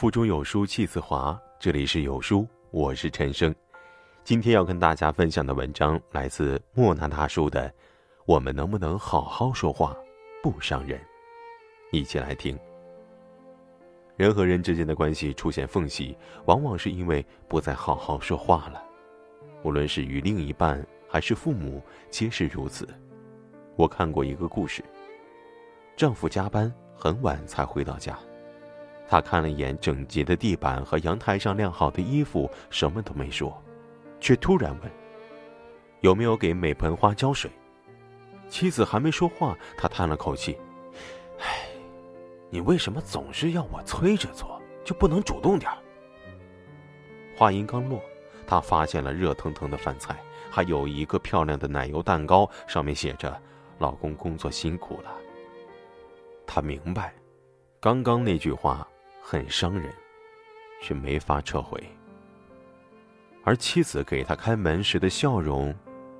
腹中有书气自华，这里是有书，我是陈生。今天要跟大家分享的文章来自莫那大叔的《我们能不能好好说话，不伤人》。一起来听。人和人之间的关系出现缝隙，往往是因为不再好好说话了。无论是与另一半还是父母，皆是如此。我看过一个故事：丈夫加班很晚才回到家。他看了一眼整洁的地板和阳台上晾好的衣服，什么都没说，却突然问：“有没有给每盆花浇水？”妻子还没说话，他叹了口气：“唉，你为什么总是要我催着做，就不能主动点儿话音刚落，他发现了热腾腾的饭菜，还有一个漂亮的奶油蛋糕，上面写着：“老公工作辛苦了。”他明白，刚刚那句话。很伤人，却没法撤回。而妻子给他开门时的笑容，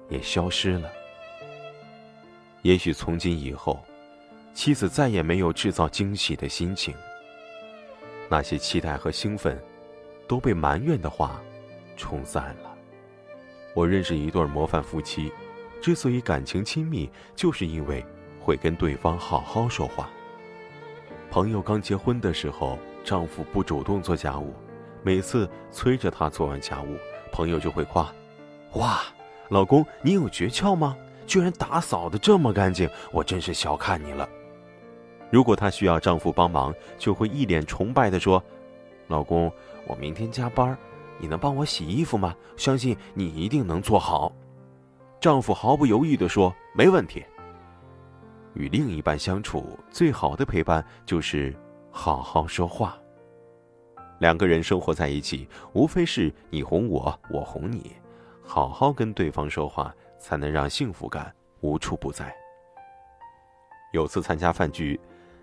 也消失了。也许从今以后，妻子再也没有制造惊喜的心情。那些期待和兴奋，都被埋怨的话冲散了。我认识一对模范夫妻，之所以感情亲密，就是因为会跟对方好好说话。朋友刚结婚的时候。丈夫不主动做家务，每次催着他做完家务，朋友就会夸：“哇，老公你有诀窍吗？居然打扫的这么干净，我真是小看你了。”如果她需要丈夫帮忙，就会一脸崇拜的说：“老公，我明天加班，你能帮我洗衣服吗？相信你一定能做好。”丈夫毫不犹豫的说：“没问题。”与另一半相处，最好的陪伴就是。好好说话。两个人生活在一起，无非是你哄我，我哄你，好好跟对方说话，才能让幸福感无处不在。有次参加饭局，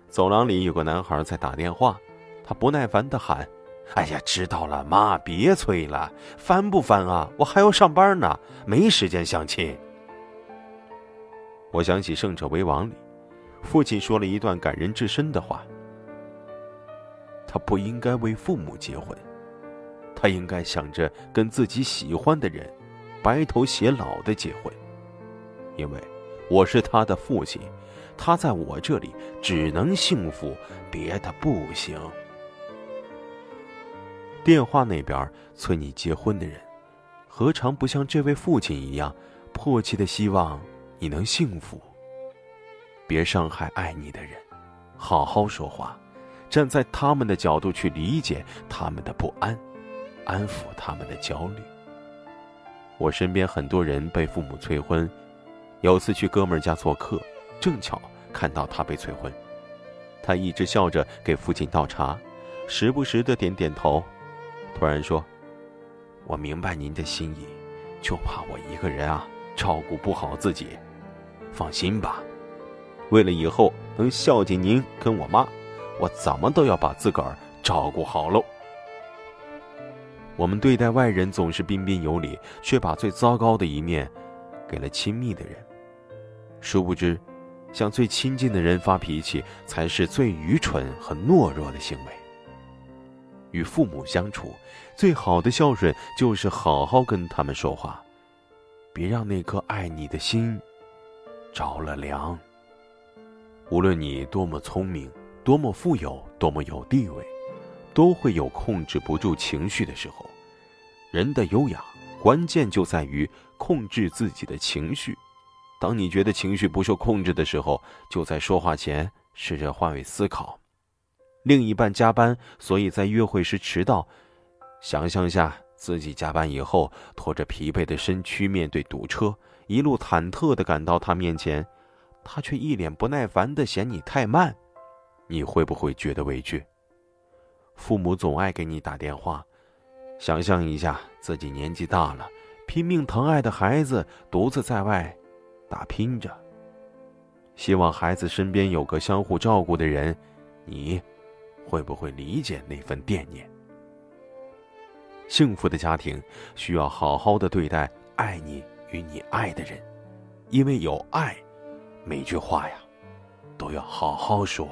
走廊里有个男孩在打电话，他不耐烦的喊：“哎呀，知道了，妈，别催了，烦不烦啊？我还要上班呢，没时间相亲。”我想起《胜者为王》里，父亲说了一段感人至深的话。他不应该为父母结婚，他应该想着跟自己喜欢的人，白头偕老的结婚。因为我是他的父亲，他在我这里只能幸福，别的不行。电话那边催你结婚的人，何尝不像这位父亲一样，迫切的希望你能幸福？别伤害爱你的人，好好说话。站在他们的角度去理解他们的不安，安抚他们的焦虑。我身边很多人被父母催婚，有次去哥们家做客，正巧看到他被催婚，他一直笑着给父亲倒茶，时不时的点点头，突然说：“我明白您的心意，就怕我一个人啊照顾不好自己。放心吧，为了以后能孝敬您跟我妈。”我怎么都要把自个儿照顾好喽。我们对待外人总是彬彬有礼，却把最糟糕的一面给了亲密的人。殊不知，向最亲近的人发脾气，才是最愚蠢和懦弱的行为。与父母相处，最好的孝顺就是好好跟他们说话，别让那颗爱你的心着了凉。无论你多么聪明。多么富有，多么有地位，都会有控制不住情绪的时候。人的优雅，关键就在于控制自己的情绪。当你觉得情绪不受控制的时候，就在说话前试着换位思考。另一半加班，所以在约会时迟到。想象下自己加班以后，拖着疲惫的身躯面对堵车，一路忐忑的赶到他面前，他却一脸不耐烦的嫌你太慢。你会不会觉得委屈？父母总爱给你打电话，想象一下自己年纪大了，拼命疼爱的孩子独自在外打拼着，希望孩子身边有个相互照顾的人，你会不会理解那份惦念？幸福的家庭需要好好的对待爱你与你爱的人，因为有爱，每句话呀都要好好说。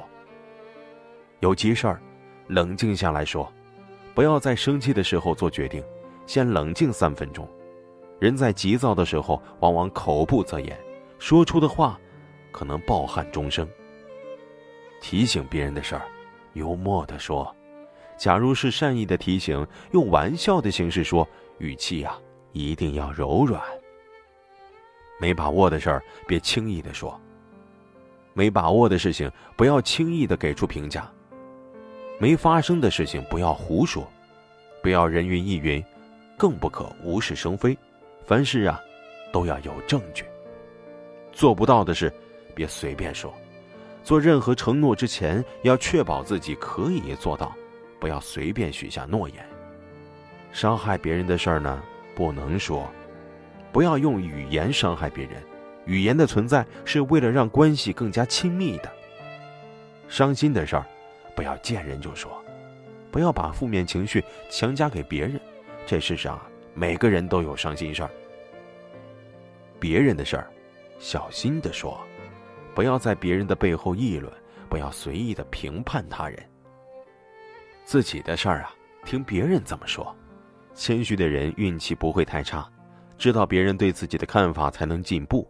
有急事儿，冷静下来说，不要在生气的时候做决定，先冷静三分钟。人在急躁的时候，往往口不择言，说出的话可能抱憾终生。提醒别人的事儿，幽默的说；假如是善意的提醒，用玩笑的形式说，语气呀一定要柔软。没把握的事儿，别轻易的说；没把握的事情，不要轻易的给出评价；没发生的事情，不要胡说，不要人云亦云，更不可无事生非。凡事啊，都要有证据。做不到的事，别随便说。做任何承诺之前，要确保自己可以做到，不要随便许下诺言。伤害别人的事儿呢，不能说。不要用语言伤害别人。语言的存在是为了让关系更加亲密的。伤心的事儿，不要见人就说。不要把负面情绪强加给别人。这世上。每个人都有伤心事儿，别人的事儿，小心的说，不要在别人的背后议论，不要随意的评判他人。自己的事儿啊，听别人怎么说。谦虚的人运气不会太差，知道别人对自己的看法才能进步。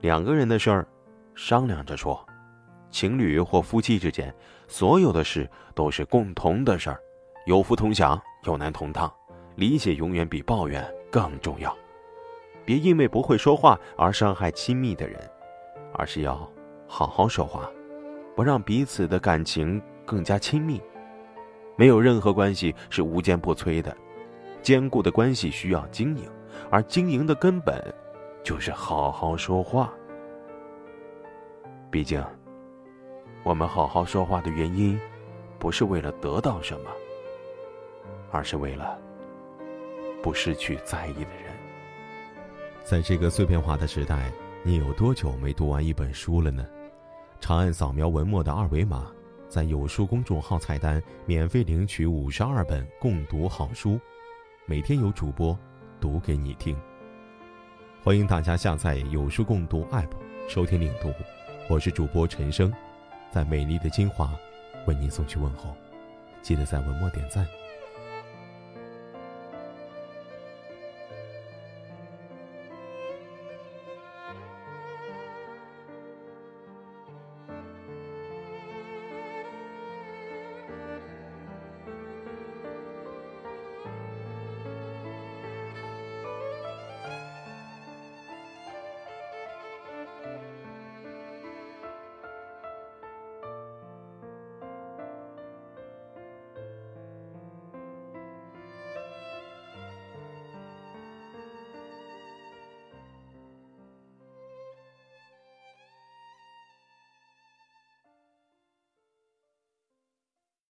两个人的事儿，商量着说。情侣或夫妻之间，所有的事都是共同的事儿，有福同享，有难同当。理解永远比抱怨更重要，别因为不会说话而伤害亲密的人，而是要好好说话，不让彼此的感情更加亲密。没有任何关系是无坚不摧的，坚固的关系需要经营，而经营的根本就是好好说话。毕竟，我们好好说话的原因，不是为了得到什么，而是为了。不失去在意的人。在这个碎片化的时代，你有多久没读完一本书了呢？长按扫描文末的二维码，在有书公众号菜单免费领取五十二本共读好书，每天有主播读给你听。欢迎大家下载有书共读 APP 收听领读，我是主播陈生，在美丽的金华为您送去问候。记得在文末点赞。